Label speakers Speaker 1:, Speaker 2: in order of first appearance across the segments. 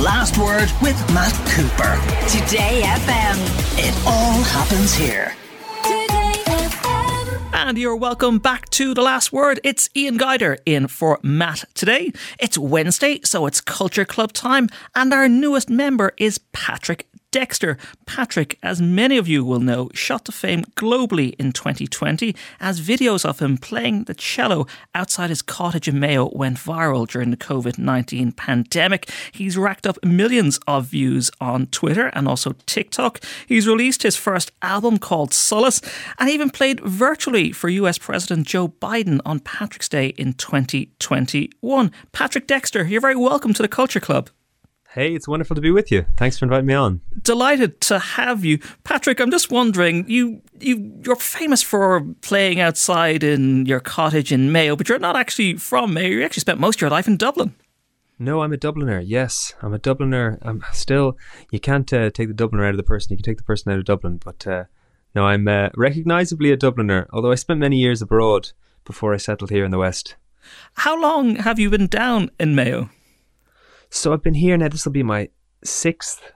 Speaker 1: The Last Word with Matt Cooper.
Speaker 2: Today FM.
Speaker 1: It all happens here. Today FM.
Speaker 3: And you're welcome back to The Last Word. It's Ian Guider in for Matt today. It's Wednesday, so it's Culture Club time, and our newest member is Patrick Dexter. Patrick, as many of you will know, shot to fame globally in 2020 as videos of him playing the cello outside his cottage in Mayo went viral during the COVID 19 pandemic. He's racked up millions of views on Twitter and also TikTok. He's released his first album called Solace and even played virtually for US President Joe Biden on Patrick's Day in 2021. Patrick Dexter, you're very welcome to the Culture Club.
Speaker 4: Hey, it's wonderful to be with you. Thanks for inviting me on.
Speaker 3: Delighted to have you, Patrick. I'm just wondering, you you you're famous for playing outside in your cottage in Mayo, but you're not actually from Mayo. You actually spent most of your life in Dublin.
Speaker 4: No, I'm a Dubliner. Yes, I'm a Dubliner. I'm still. You can't uh, take the Dubliner out of the person. You can take the person out of Dublin, but uh, no, I'm uh, recognisably a Dubliner. Although I spent many years abroad before I settled here in the West.
Speaker 3: How long have you been down in Mayo?
Speaker 4: So I've been here now. This will be my sixth,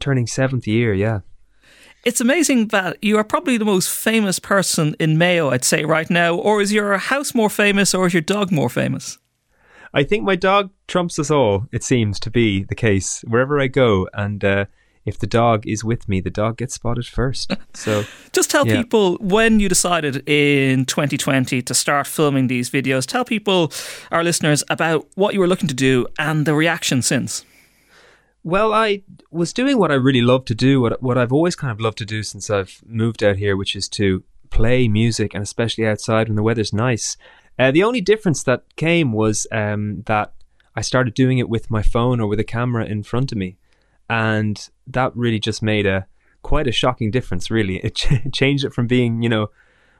Speaker 4: turning seventh year. Yeah.
Speaker 3: It's amazing that you are probably the most famous person in Mayo, I'd say, right now. Or is your house more famous or is your dog more famous?
Speaker 4: I think my dog trumps us all, it seems to be the case. Wherever I go, and uh, if the dog is with me, the dog gets spotted first. So
Speaker 3: just tell yeah. people when you decided in 2020 to start filming these videos. Tell people, our listeners, about what you were looking to do and the reaction since.
Speaker 4: Well, I was doing what I really love to do, what what I've always kind of loved to do since I've moved out here, which is to play music and especially outside when the weather's nice. Uh, the only difference that came was um, that I started doing it with my phone or with a camera in front of me and that really just made a quite a shocking difference. Really, it ch- changed it from being you know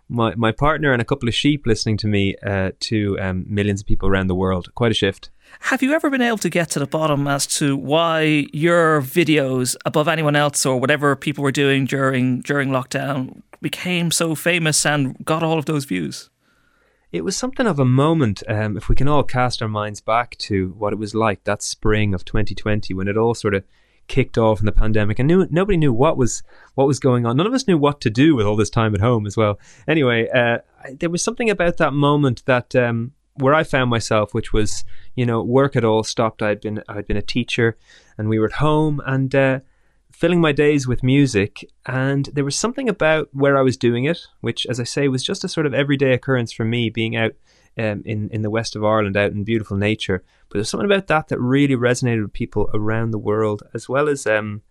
Speaker 4: my my partner and a couple of sheep listening to me uh, to um, millions of people around the world. Quite a shift.
Speaker 3: Have you ever been able to get to the bottom as to why your videos above anyone else or whatever people were doing during during lockdown became so famous and got all of those views?
Speaker 4: It was something of a moment. Um, if we can all cast our minds back to what it was like that spring of 2020 when it all sort of kicked off in the pandemic and knew nobody knew what was what was going on. None of us knew what to do with all this time at home as well. Anyway, uh, there was something about that moment that um, where I found myself, which was you know work had all stopped. I'd been I'd been a teacher, and we were at home and. Uh, filling my days with music and there was something about where I was doing it which as I say was just a sort of everyday occurrence for me being out um, in in the west of Ireland, out in beautiful nature. But there's something about that that really resonated with people around the world, as well as um,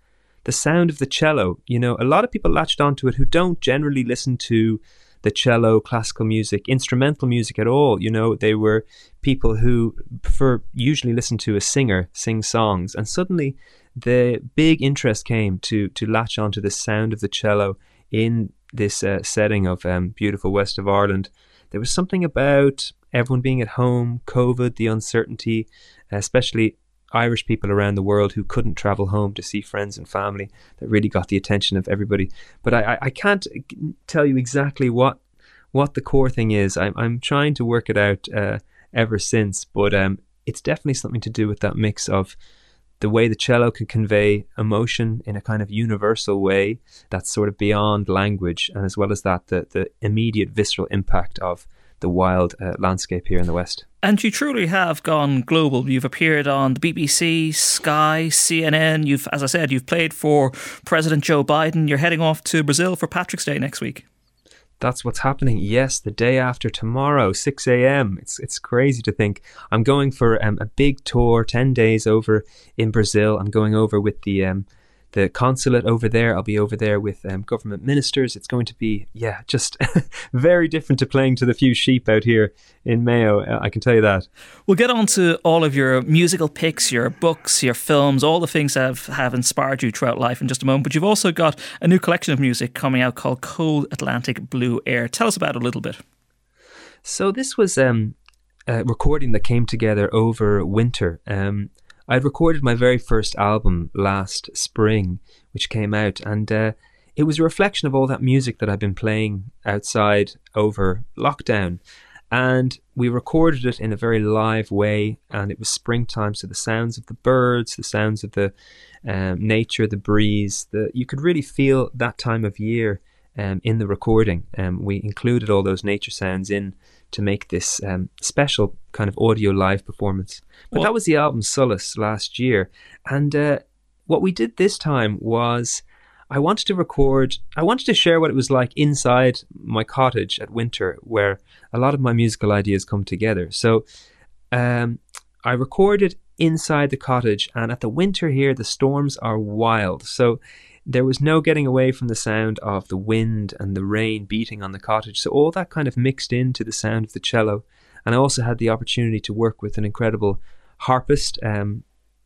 Speaker 4: the sound of the cello. You know, a lot of people latched onto it who don't generally listen to the cello, classical music, instrumental music at all. You know, they were people who prefer usually listen to a singer sing songs, and suddenly the big interest came to to latch onto the sound of the cello in this uh, setting of um, beautiful west of Ireland there was something about everyone being at home, COVID, the uncertainty, especially Irish people around the world who couldn't travel home to see friends and family that really got the attention of everybody. But I, I can't tell you exactly what what the core thing is. I'm, I'm trying to work it out uh, ever since, but um, it's definitely something to do with that mix of the way the cello can convey emotion in a kind of universal way that's sort of beyond language, and as well as that, the, the immediate visceral impact of the wild uh, landscape here in the West.
Speaker 3: And you truly have gone global. You've appeared on the BBC, Sky, CNN. You've, as I said, you've played for President Joe Biden. You're heading off to Brazil for Patrick's Day next week.
Speaker 4: That's what's happening. Yes, the day after tomorrow, 6 a.m. It's it's crazy to think. I'm going for um, a big tour, 10 days over in Brazil. I'm going over with the um, the consulate over there. I'll be over there with um, government ministers. It's going to be, yeah, just very different to playing to the few sheep out here in Mayo. I can tell you that.
Speaker 3: We'll get on to all of your musical picks, your books, your films, all the things that have, have inspired you throughout life in just a moment. But you've also got a new collection of music coming out called Cold Atlantic Blue Air. Tell us about it a little bit.
Speaker 4: So this was um, a recording that came together over winter. Um, I'd recorded my very first album last spring, which came out, and uh, it was a reflection of all that music that I'd been playing outside over lockdown. And we recorded it in a very live way, and it was springtime, so the sounds of the birds, the sounds of the um, nature, the breeze, the, you could really feel that time of year um, in the recording. Um, we included all those nature sounds in to make this um, special kind of audio live performance. But well, that was the album Solace last year. And uh, what we did this time was I wanted to record, I wanted to share what it was like inside my cottage at winter, where a lot of my musical ideas come together. So um, I recorded inside the cottage, and at the winter here, the storms are wild. So there was no getting away from the sound of the wind and the rain beating on the cottage. So all that kind of mixed into the sound of the cello. And I also had the opportunity to work with an incredible harpist, um,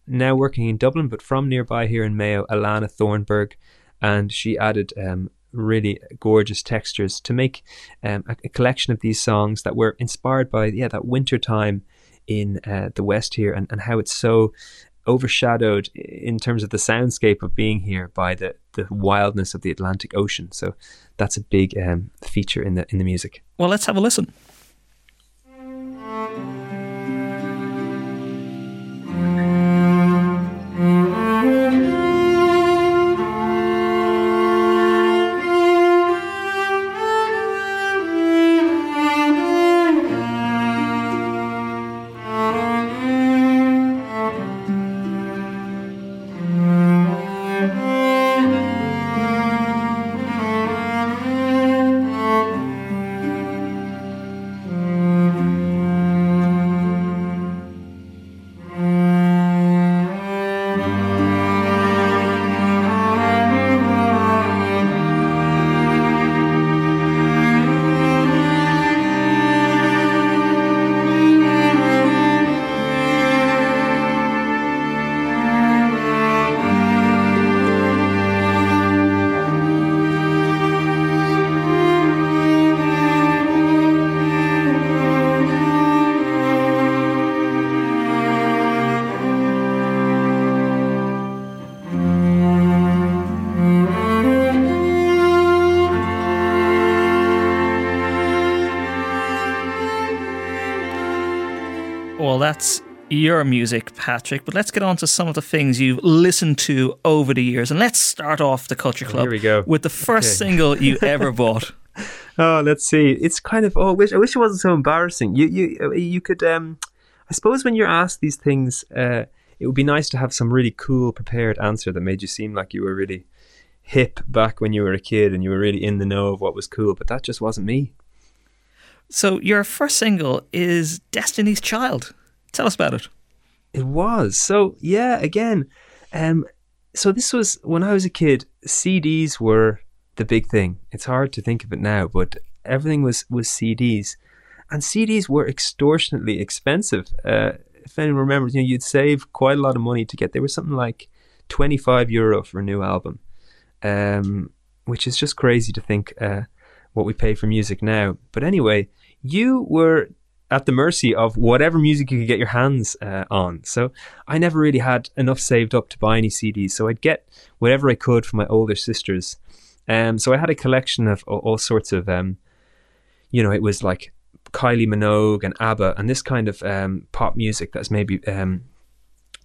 Speaker 4: now working in Dublin, but from nearby here in Mayo, Alannah Thornburgh and she added um, really gorgeous textures to make um, a, a, collection of these songs that were inspired by yeah that winter time in uh, the west here and, and how it's so overshadowed in terms of the soundscape of being here by the, the wildness of the Atlantic Ocean. So that's a big um, feature in the in the music.
Speaker 3: Well, let's have a listen. Your music, Patrick. But let's get on to some of the things you've listened to over the years. And let's start off the Culture Club
Speaker 4: Here we go.
Speaker 3: with the first okay. single you ever bought.
Speaker 4: oh, let's see. It's kind of oh, I wish I wish it wasn't so embarrassing. You you you could um, I suppose when you're asked these things, uh, it would be nice to have some really cool prepared answer that made you seem like you were really hip back when you were a kid and you were really in the know of what was cool. But that just wasn't me.
Speaker 3: So your first single is Destiny's Child. Tell us about it.
Speaker 4: It was. So, yeah, again, um, so this was when I was a kid, CDs were the big thing. It's hard to think of it now, but everything was, was CDs. And CDs were extortionately expensive. Uh, if anyone remembers, you know, you'd save quite a lot of money to get. They were something like 25 euro for a new album, um, which is just crazy to think uh, what we pay for music now. But anyway, you were at the mercy of whatever music you could get your hands uh, on. So I never really had enough saved up to buy any CDs. So I'd get whatever I could from my older sisters. Um, so I had a collection of all, sorts of, um, you know, it was like Kylie Minogue and ABBA and this kind of um, pop music that's maybe um,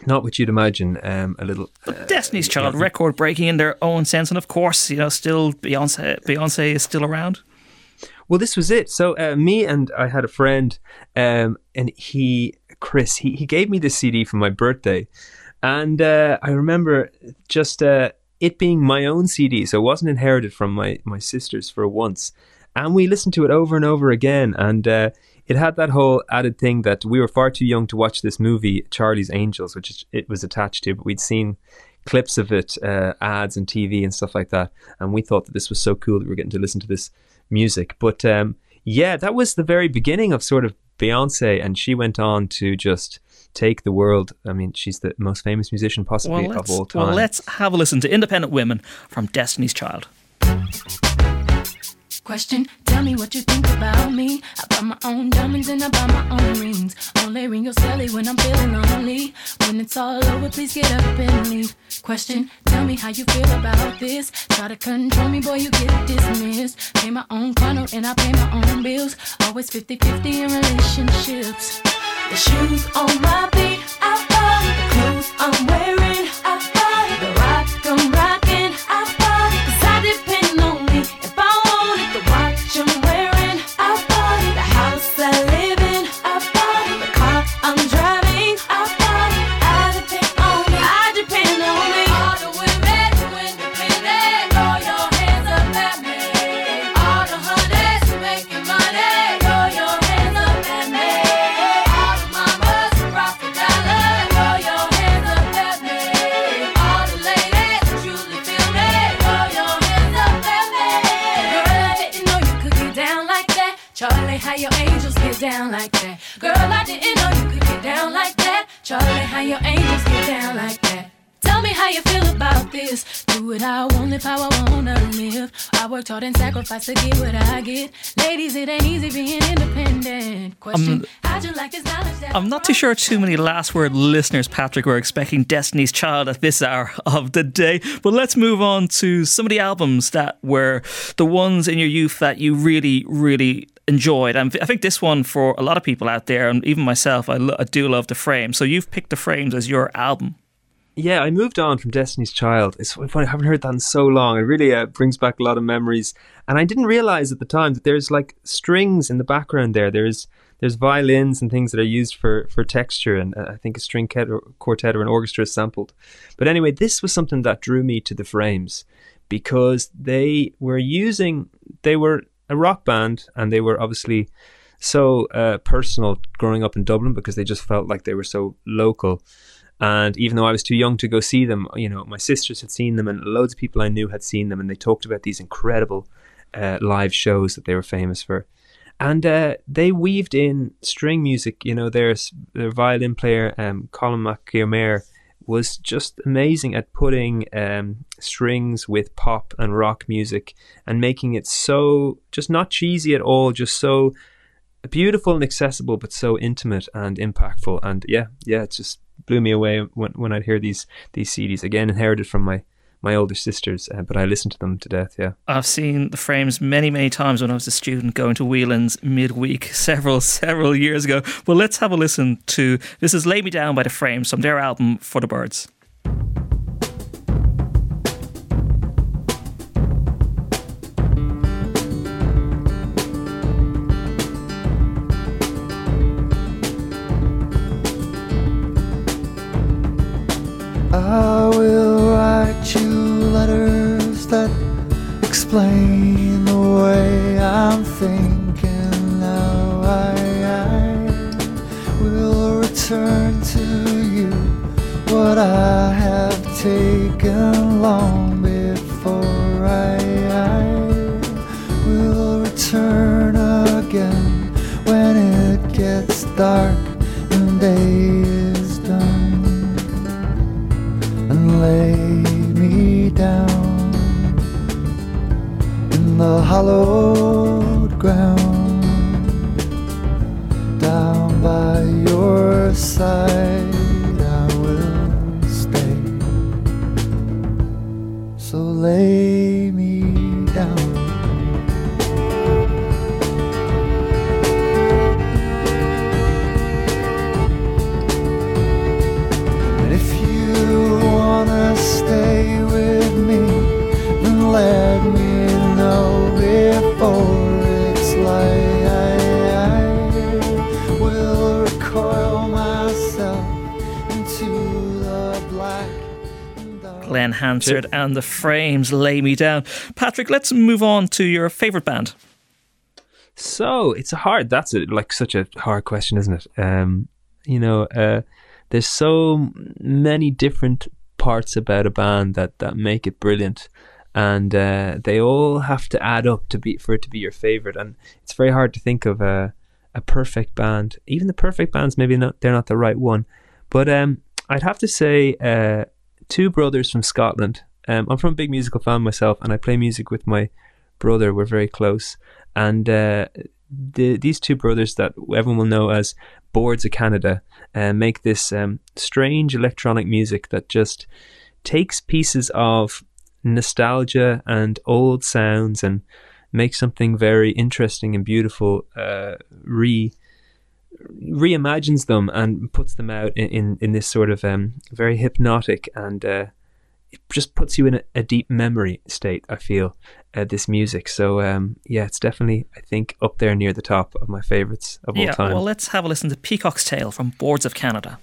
Speaker 4: not what you'd imagine. Um, a little.
Speaker 3: Uh, Destiny's Child, record breaking in their own sense, and of course, you know, still Beyonce. Beyonce is still around.
Speaker 4: Well, this was it. So uh, me and I had a friend, um, and he, Chris, he, he gave me this CD for my birthday, and uh, I remember just uh, it being my own CD, so it wasn't inherited from my my sisters for once, and we listened to it over and over again, and uh, it had that whole added thing that we were far too young to watch this movie Charlie's Angels, which it was attached to, but we'd seen clips of it, uh, ads and TV and stuff like that, and we thought that this was so cool that we were getting to listen to this music. But um, yeah, that was the very beginning of sort of Beyonce, and she went on to just take the world. I mean, she's the most famous musician possibly well, of all time.
Speaker 3: Well, let's have a listen to Independent Women from Destiny's Child.
Speaker 5: Question, tell me what you think about me. I buy my own diamonds and I buy my own rings. Only ring your celly when I'm feeling lonely. When it's all over, please get up and leave. Question, tell me how you feel about this. Try to control me, boy, you get dismissed. Pay my own condo and I pay my own bills. Always 50 50 in relationships. The shoes on my feet, I buy. The clothes I'm wearing, Worked and sacrificed to get what I get. Ladies, it ain't easy being independent. Question: you like?
Speaker 3: I'm not too sure too many last word listeners, Patrick, were expecting Destiny's Child at this hour of the day. But let's move on to some of the albums that were the ones in your youth that you really, really enjoyed. And I think this one for a lot of people out there, and even myself, I, lo- I do love The frame. So you've picked The Frames as your album.
Speaker 4: Yeah, I moved on from Destiny's Child. It's funny, I haven't heard that in so long. It really uh, brings back a lot of memories. And I didn't realize at the time that there's like strings in the background there. There's there's violins and things that are used for for texture, and uh, I think a string quartet or an orchestra is sampled. But anyway, this was something that drew me to the Frames because they were using they were a rock band and they were obviously so uh, personal growing up in Dublin because they just felt like they were so local. And even though I was too young to go see them, you know, my sisters had seen them, and loads of people I knew had seen them, and they talked about these incredible uh, live shows that they were famous for. And uh, they weaved in string music. You know, their their violin player, um, Colm Mac Con Iomaire, was just amazing at putting um, strings with pop and rock music and making it so just not cheesy at all, just so beautiful and accessible, but so intimate and impactful. And yeah, yeah, it just blew me away when when I'd hear these these CDs again, inherited from my my older sisters, uh, but I listened to them to death. Yeah,
Speaker 3: I've seen the frames many, many times when I was a student going to Whelan's midweek several, several years ago. Well, let's have a listen to this is Lay Me Down by the Frames from their album For the Birds.
Speaker 6: That explain the way I'm thinking now. I, I will return to you what I have taken long before. I, I will return again when it gets dark and day in and dark.
Speaker 3: Glen and the Frames Lay Me Down. Patrick, let's move on to your favourite band.
Speaker 4: So it's a hard. That's a, like such a hard question, isn't it? Um, you know, uh, there's so many different parts about a band that that make it brilliant, and uh, they all have to add up to be for it to be your favorite. And it's very hard to think of a a perfect band. Even the perfect bands, maybe not they're not the right one. But um, I'd have to say uh, two brothers from Scotland. Um, I'm from a big musical fan myself, and I play music with my brother. We're very close, and uh, the, these two brothers that everyone will know as Boards of Canada uh, make this um, strange electronic music that just takes pieces of nostalgia and old sounds and makes something very interesting and beautiful. Uh, re reimagines them and puts them out in in, in this sort of um, very hypnotic and uh, it just puts you in a, a deep memory state. I feel uh, this music. So um, yeah, it's definitely I think up there near the top of my favorites of all
Speaker 3: Yeah,
Speaker 4: time.
Speaker 3: well, let's have a listen to Peacock's Tail from Boards of Canada.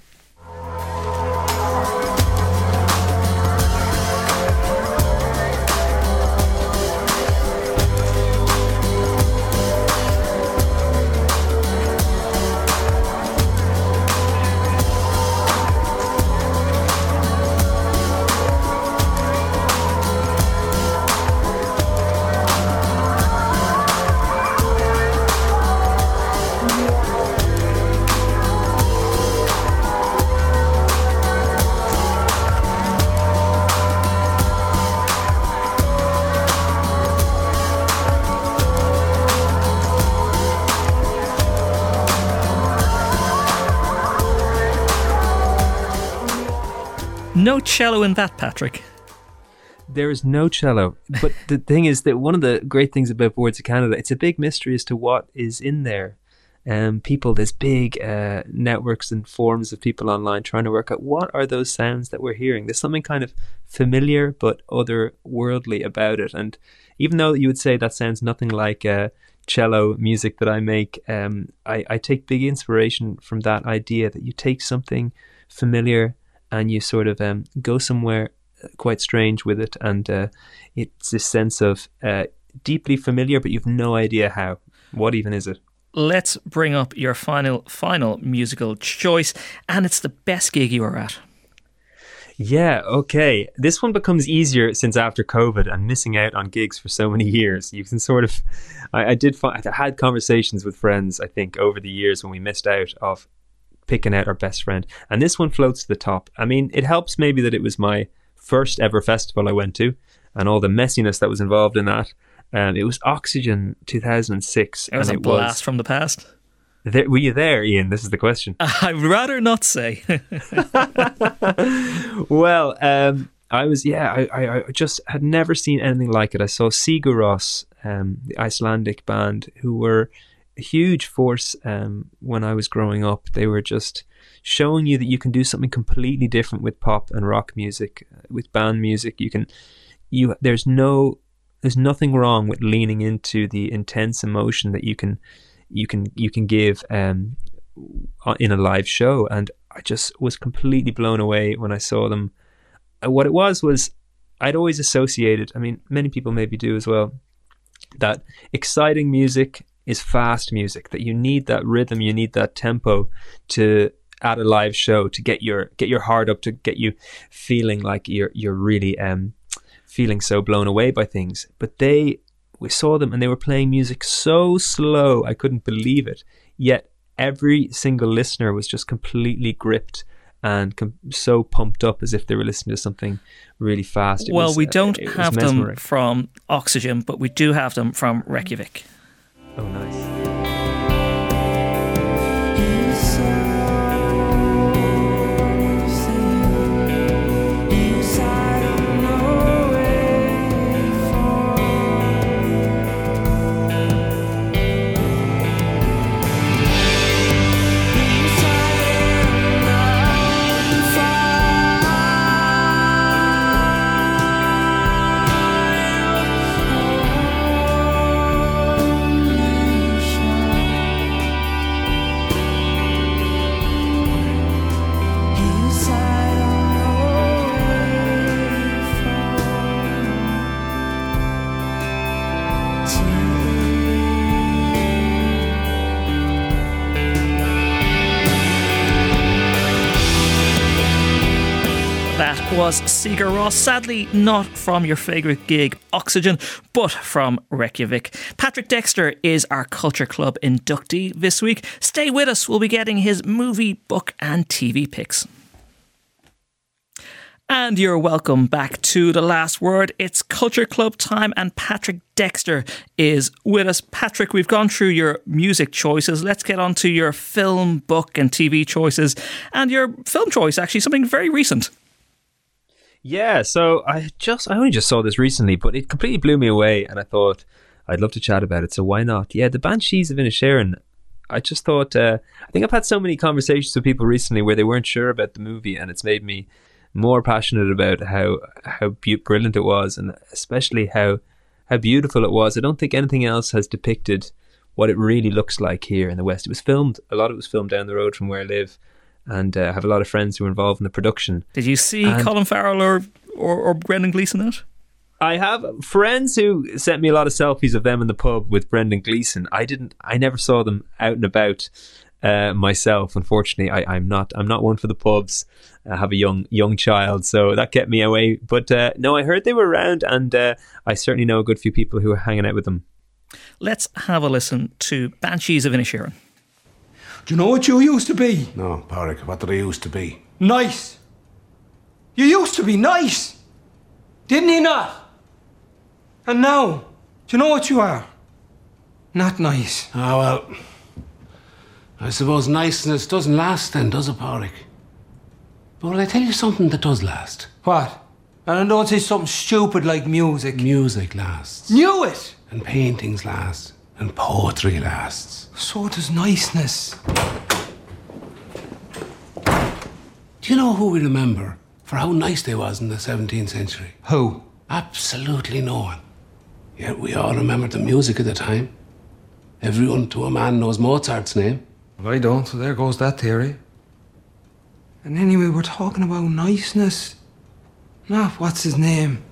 Speaker 3: No cello in that, Patrick.
Speaker 4: There is no cello. But the thing is that one of the great things about Boards of Canada, it's a big mystery as to what is in there. Um, people, there's big uh, networks and forums of people online trying to work out what are those sounds that we're hearing. There's something kind of familiar but otherworldly about it. And even though you would say that sounds nothing like uh, cello music that I make, um, I, I take big inspiration from that idea that you take something familiar and you sort of um, go somewhere quite strange with it, and uh, it's this sense of uh, deeply familiar, but you've no idea how. What even is it?
Speaker 3: Let's bring up your final final musical choice, and it's the best gig you were at.
Speaker 4: Yeah, okay. This one becomes easier since after COVID and missing out on gigs for so many years. You can sort of, I, I did find, I had conversations with friends, I think, over the years when we missed out of picking out our best friend. And this one floats to the top. I mean, it helps maybe that it was my first ever festival I went to and all the messiness that was involved in that. Um, it was Oxygen 2006.
Speaker 3: It was a blast from the past.
Speaker 4: There, were you there, Ian? This is the question.
Speaker 3: I'd rather not say.
Speaker 4: well, um, I was, yeah, I, I, I just had never seen anything like it. I saw Sigur Rós, um, the Icelandic band, who were huge force um, when I was growing up. They were just showing you that you can do something completely different with pop and rock music, uh, with band music. You can, you there's no, there's nothing wrong with leaning into the intense emotion that you can, you can, you can give um, uh, in a live show. And I just was completely blown away when I saw them. Uh, What it was was I'd always associated. I mean, many people maybe do as well. That exciting music is fast music. That you need that rhythm, you need that tempo to at a live show to get your get your heart up, to get you feeling like you're you're really um feeling so blown away by things. But they we saw them and they were playing music so slow, I couldn't believe it. Yet every single listener was just completely gripped and com- so pumped up as if they were listening to something really fast. It
Speaker 3: well,
Speaker 4: was,
Speaker 3: we
Speaker 4: uh,
Speaker 3: don't
Speaker 4: was
Speaker 3: have them from Oxygen, but we do have them from Reykjavik.
Speaker 4: Oh, nice.
Speaker 3: Was Rós. Sadly, not from your favourite gig, Oxygen, but from Reykjavik. Patrick Dexter is our Culture Club inductee this week. Stay with us, we'll be getting his movie, book, and TV picks. And you're welcome back to The Last Word. It's Culture Club time, and Patrick Dexter is with us. Patrick, we've gone through your music choices. Let's get on to your film, book, and TV choices. And your film choice, actually, something very recent.
Speaker 4: Yeah, so I just I only just saw this recently, but it completely blew me away, and I thought I'd love to chat about it. So why not? Yeah, the Banshees of Inisherin. I just thought uh, I think I've had so many conversations with people recently where they weren't sure about the movie, and it's made me more passionate about how how brilliant it was, and especially how how beautiful it was. I don't think anything else has depicted what it really looks like here in the West. It was filmed. A lot of it was filmed down the road from where I live, and uh, have a lot of friends who were involved in the production.
Speaker 3: Did you see
Speaker 4: And-
Speaker 3: Colin Farrell or, or, or Brendan Gleeson in it?
Speaker 4: I have friends who sent me a lot of selfies of them in the pub with Brendan Gleeson. I didn't. I never saw them out and about uh, myself. Unfortunately, I, I'm not. I'm not one for the pubs. I have a young young child, so that kept me away. But uh, no, I heard they were around, and uh, I certainly know a good few people who are hanging out with them.
Speaker 3: Let's have a listen to Banshees of Inisherin.
Speaker 7: Do you know what you used to be?
Speaker 8: No, Porrick, what did I used to be?
Speaker 7: Nice. You used to be nice. Didn't you not? And now, do you know what you are? Not nice.
Speaker 8: Ah, well, I suppose niceness doesn't last then, does it, Porrick? But will I tell you something that does last?
Speaker 7: What? And I don't say something stupid like music.
Speaker 8: Music lasts,
Speaker 7: Knew it.
Speaker 8: and paintings last, and poetry lasts.
Speaker 7: So does niceness.
Speaker 8: Do you know who we remember for how nice they was in the 17th century?
Speaker 7: Who?
Speaker 8: Absolutely no one. Yet we all remember the music of the time. Everyone to a man knows Mozart's name.
Speaker 7: Well, I don't, so there goes that theory. And anyway, we're talking about niceness. Not what's his name.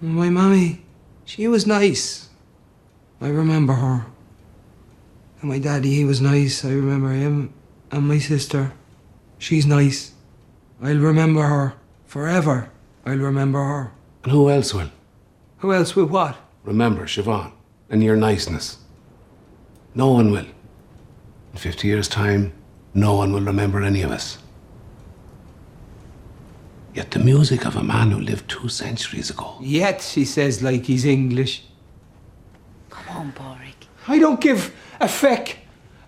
Speaker 7: My mammy, she was nice. I remember her. And my daddy, he was nice. I remember him. And my sister, she's nice. I'll remember her forever. I'll remember her.
Speaker 8: And who else will?
Speaker 7: Who else will what?
Speaker 8: Remember, Siobhan, and your niceness. No one will. In 50 years' time, no one will remember any of us. Yet the music of a man who lived two centuries ago.
Speaker 7: Yet, she says, like he's English.
Speaker 2: Come on, Boric.
Speaker 7: I don't give a feck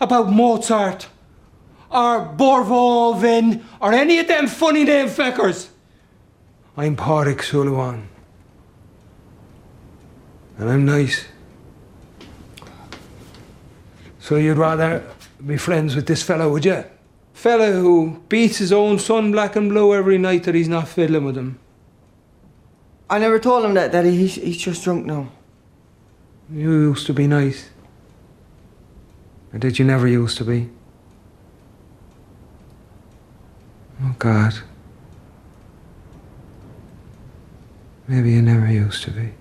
Speaker 7: about Mozart or Borvolvin or any of them funny name feckers. I'm Pádraig Sullivan. And I'm nice. So you'd rather be friends with this fellow, would you? Fella who beats his own son black and blue every night that he's not fiddling with him.
Speaker 9: I never told him that, Daddy. He's, he's just drunk now.
Speaker 7: You used to be nice. Or did you never used to be? Oh, God. Maybe you never used to be.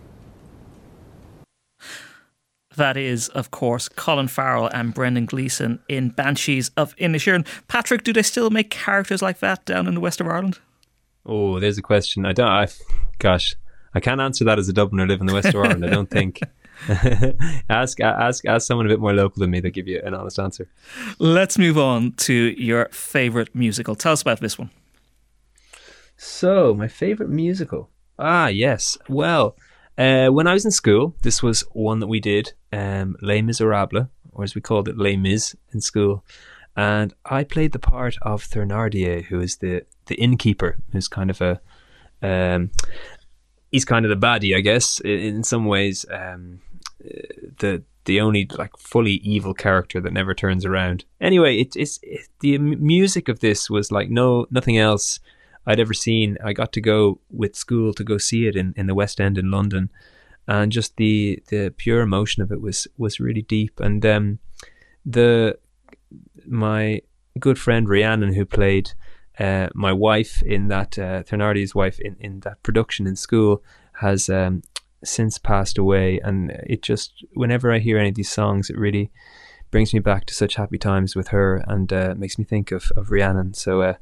Speaker 3: That is, of course, Colin Farrell and Brendan Gleeson in Banshees of Inisherin. Patrick, do they still make characters like that down in the west of Ireland?
Speaker 4: Oh, there's a question. I don't. I, gosh, I can't answer that as a Dubliner living in the west of Ireland. I don't think. ask ask ask someone a bit more local than me. They'll give you an honest answer.
Speaker 3: Let's move on to your favourite musical. Tell us about this one.
Speaker 4: So, my favorite musical. Ah, yes. Well, uh, when I was in school, this was one that we did, um, Les Miserables, or as we called it, Les Mis in school. And I played the part of Thénardier, who is the, the innkeeper, who's kind of a. Um, he's kind of the baddie, I guess, in, in some ways. Um, the the only like fully evil character that never turns around. Anyway, it, it's it, the music of this was like no nothing else I'd ever seen. I got to go with school to go see it in, in the West End in London, and just the the pure emotion of it was was really deep. And um, the my good friend Rhiannon, who played uh, my wife in that uh, Thenardier's wife in, in that production in school, has um, since passed away. And it just whenever I hear any of these songs, it really brings me back to such happy times with her and uh, makes me think of, of Rhiannon. So uh,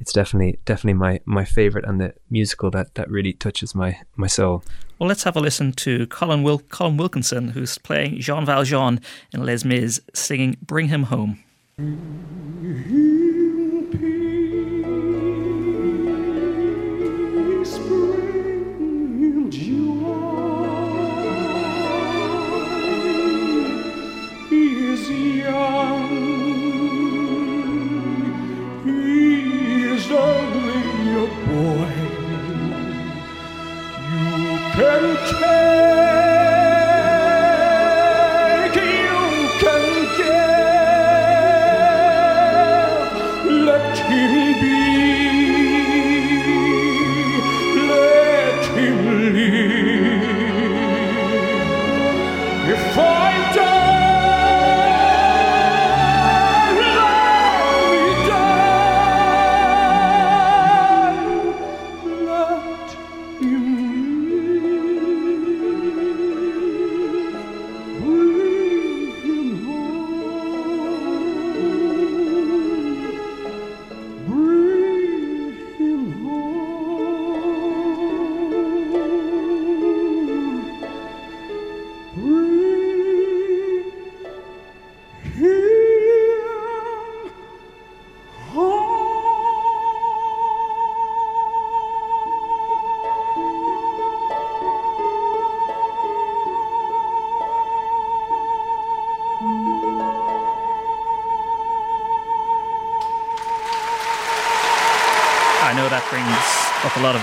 Speaker 4: it's definitely definitely my, my favorite and the musical that, that really touches my, my soul.
Speaker 3: Well, let's have a listen to Colm, Wil- Colm Wilkinson, who's playing Jean Valjean in Les Mis, singing Bring Him Home.
Speaker 6: can
Speaker 3: care.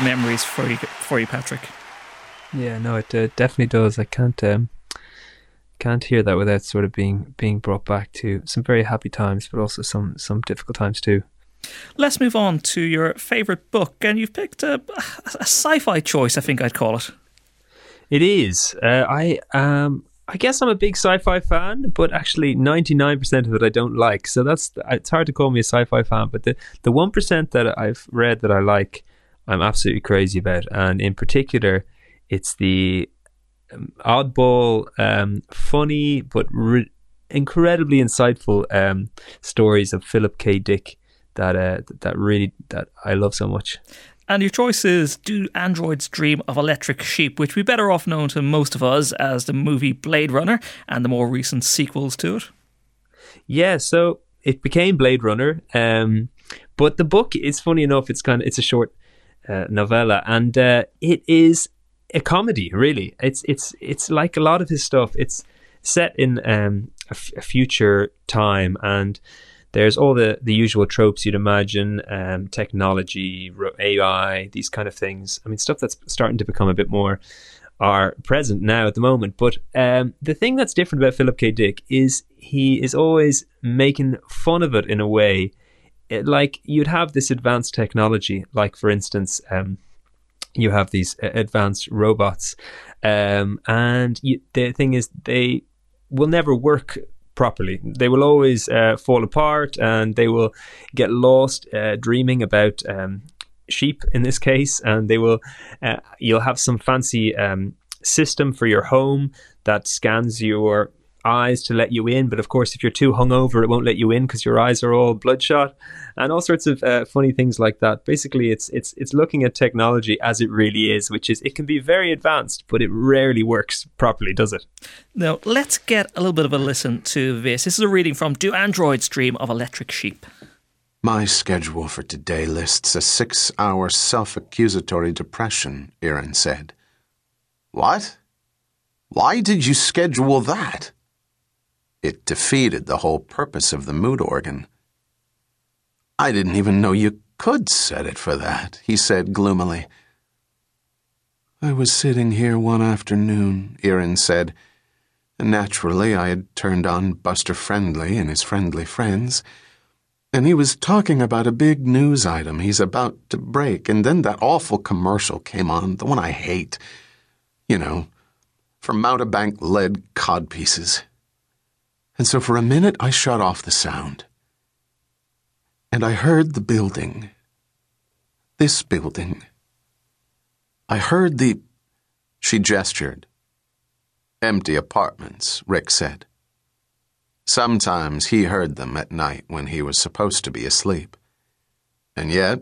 Speaker 3: Of memories for you, for you, Patrick.
Speaker 4: Yeah, no, it uh, definitely does. I can't um, can't hear that without sort of being being brought back to some very happy times, but also some some difficult times too.
Speaker 3: Let's move on to your favourite book, and you've picked a, a sci-fi choice. I think I'd call it.
Speaker 4: It is. Uh, I um. I guess I'm a big sci-fi fan, but actually 99% of it I don't like. So that's it's hard to call me a sci-fi fan, but the the 1% that I've read that I like, I'm absolutely crazy about, and in particular, it's the um, oddball, um, funny but re- incredibly insightful um, stories of Philip K. Dick that uh, that really that I love so much.
Speaker 3: And your choice is Do Androids Dream of Electric Sheep, which be better off known to most of us as the movie Blade Runner and the more recent sequels to it.
Speaker 4: Yeah, so it became Blade Runner, um, but the book is funny enough. It's kind of it's a short uh, novella, and uh, it is a comedy. Really, it's it's it's like a lot of his stuff. It's set in um, a, f- a future time, and there's all the the usual tropes you'd imagine: um, technology, AI, these kind of things. I mean, stuff that's starting to become a bit more are present now at the moment. But um, the thing that's different about Philip K. Dick is he is always making fun of it in a way. It, like you'd have this advanced technology, like for instance, um, you have these uh, advanced robots, um, and you, the thing is they will never work properly. They will always uh, fall apart, and they will get lost uh, dreaming about um, sheep in this case, and they will. Uh, you'll have some fancy um, system for your home that scans your eyes to let you in, but of course, if you're too hungover, it won't let you in because your eyes are all bloodshot, and all sorts of uh, funny things like that. Basically, it's it's it's looking at technology as it really is, which is it can be very advanced, but it rarely works properly, does it?
Speaker 3: Now, let's get a little bit of a listen to this. This is a reading from Do Androids Dream of Electric Sheep.
Speaker 10: My schedule for today lists a six hour self accusatory depression, Iran said. What? Why did you schedule that? It defeated the whole purpose of the mood organ. I didn't even know you could set it for that, he said gloomily. I was sitting here one afternoon, Iran said. Naturally, I had turned on Buster Friendly and his friendly friends, and he was talking about a big news item he's about to break, and then that awful commercial came on, the one I hate. You know, for Mountebank lead codpieces. And so for a minute I shut off the sound. And I heard the building. This building. I heard the. She gestured. Empty apartments, Rick said. Sometimes he heard them at night when he was supposed to be asleep. And yet,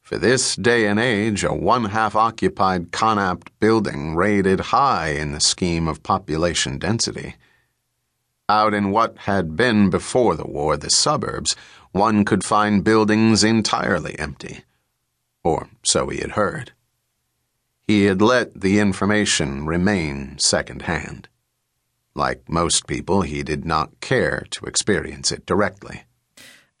Speaker 10: for this day and age, a one half occupied Conapt building rated high in the scheme of population density. Out in what had been before the war the suburbs, one could find buildings entirely empty. Or so he had heard. He had let the information remain second hand. Like most people, he did not care to experience it directly.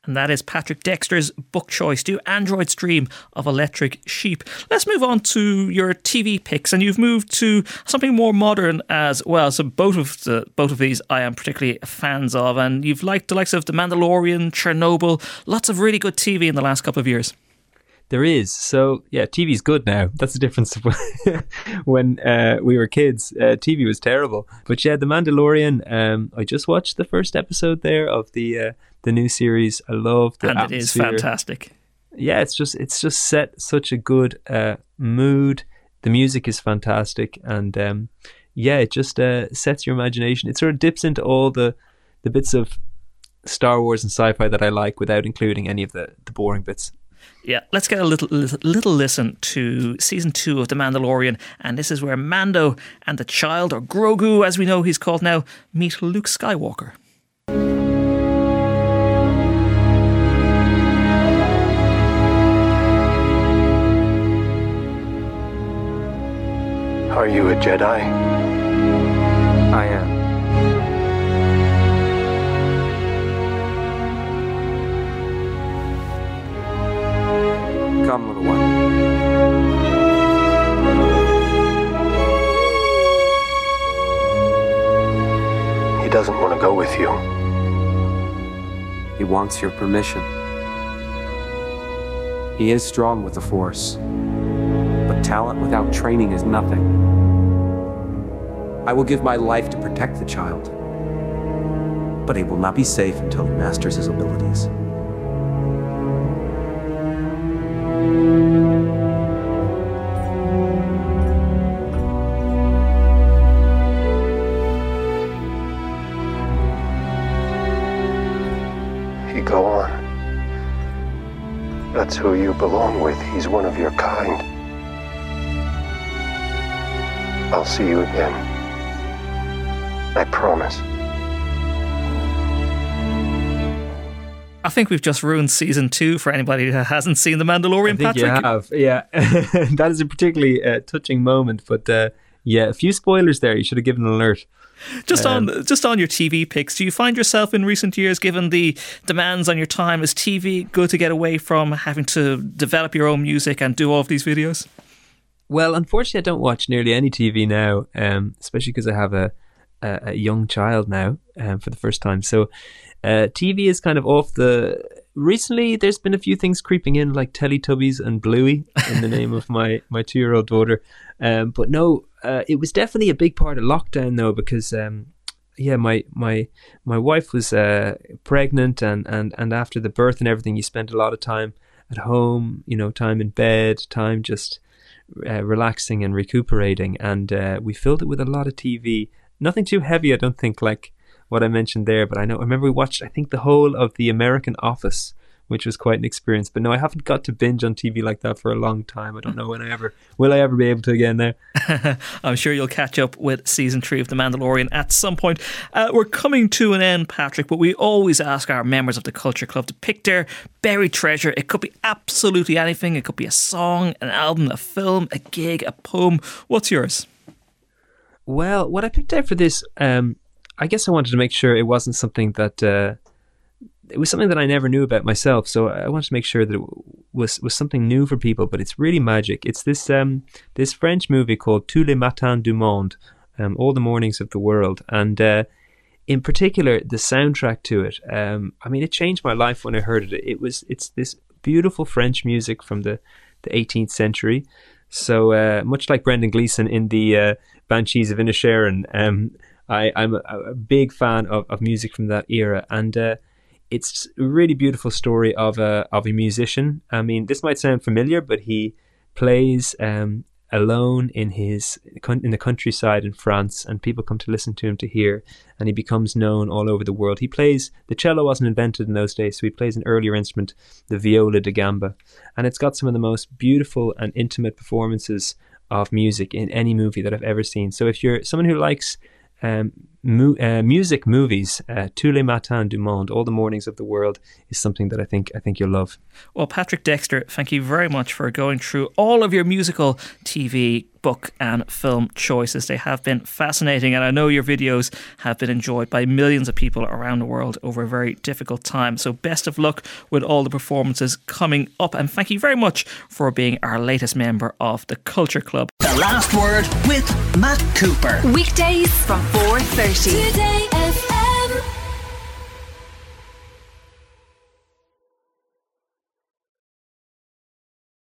Speaker 3: And that is Patrick Dexter's book choice, Do Androids Dream of Electric Sheep. Let's move on to your TV picks, and you've moved to something more modern as well. So both of the both of these I am particularly fans of, and you've liked the likes of The Mandalorian, Chernobyl, lots of really good TV in the last couple of years.
Speaker 4: There is. So, yeah, TV's good now. That's the difference. when uh, we were kids, uh, TV was terrible. But yeah, The Mandalorian, um, I just watched the first episode there of the uh, the new series. I love the
Speaker 3: and it is fantastic.
Speaker 4: Yeah, it's just it's just set such a good uh, mood. The music is fantastic, and um, yeah, it just uh, sets your imagination. It sort of dips into all the the bits of Star Wars and sci-fi that I like without including any of the the boring bits.
Speaker 3: Yeah, let's get a little, little little listen to season two of The Mandalorian, and this is where Mando and the child, or Grogu as we know he's called now, meet Luke Skywalker.
Speaker 11: Are you a Jedi?
Speaker 12: I am. Come, little one.
Speaker 11: He doesn't want to go with you.
Speaker 12: He wants your permission. He is strong with the Force, talent without training is nothing. I will give my life to protect the child, but he will not be safe until he masters his abilities.
Speaker 11: Go on. That's who you belong with. He's one of your kind. I'll see you again. I promise.
Speaker 3: I think we've just ruined season two for anybody who hasn't seen The Mandalorian,
Speaker 4: I think
Speaker 3: Patrick.
Speaker 4: you have, yeah. that is a particularly uh, touching moment, but uh, yeah, a few spoilers there. You should have given an alert.
Speaker 3: Just
Speaker 4: Um,
Speaker 3: on just on your TV picks, do you find yourself in recent years, given the demands on your time, is TV good to get away from having to develop your own music and do all of these videos?
Speaker 4: Well, unfortunately, I don't watch nearly any TV now, um, especially because I have a, a, a young child now um, for the first time. So uh, TV is kind of off the. Recently, there's been a few things creeping in, like Teletubbies and Bluey, in the name of my my two year old daughter. Um, but no, uh, it was definitely a big part of lockdown though, because um, yeah, my my my wife was uh, pregnant, and, and and after the birth and everything, you spent a lot of time at home, you know, time in bed, time just uh, relaxing and recuperating, and uh, we filled it with a lot of TV. Nothing too heavy, I don't think, like what I mentioned there. But I know, I remember we watched, I think, the whole of the American Office, which was quite an experience. But no, I haven't got to binge on TV like that for a long time. I don't know when I ever will. I ever be able to again now.
Speaker 3: I'm sure you'll catch up with season three of The Mandalorian at some point. Uh, we're coming to an end, Patrick, but we always ask our members of the Culture Club to pick their buried treasure. It could be absolutely anything. It could be a song, an album, a film, a gig, a poem. What's yours?
Speaker 4: Well, what I picked out for this, um, I guess I wanted to make sure it wasn't something that uh, it was something that I never knew about myself. So I wanted to make sure that it was was something new for people. But it's really magic. It's this um, this French movie called Tous les matins du monde, um, all the mornings of the world, and uh, in particular the soundtrack to it. Um, I mean, it changed my life when I heard it. It was it's this beautiful French music from the the 18th century. So uh, much like Brendan Gleeson in the uh, Banshees of Inisherin, um, I, I'm a, a big fan of, of music from that era, and uh, it's a really beautiful story of a of a musician. I mean, this might sound familiar, but he plays um, alone in his in the countryside in France, and people come to listen to him to hear, and he becomes known all over the world. He plays the cello wasn't invented in those days, so he plays an earlier instrument, the viola da gamba, and it's got some of the most beautiful and intimate performances of music in any movie that I've ever seen. So if you're someone who likes um, mu- uh, music movies, uh, Tous les matins du monde, all the mornings of the world, is something that I think I think you'll love.
Speaker 3: Well, Patrick Dexter, thank you very much for going through all of your musical, TV, book, and film choices. They have been fascinating, and I know your videos have been enjoyed by millions of people around the world over a very difficult time. So, best of luck with all the performances coming up, and thank you very much for being our latest member of the Culture Club.
Speaker 1: The last word with Matt Cooper.
Speaker 2: Weekdays from 4.30.
Speaker 5: Today FM.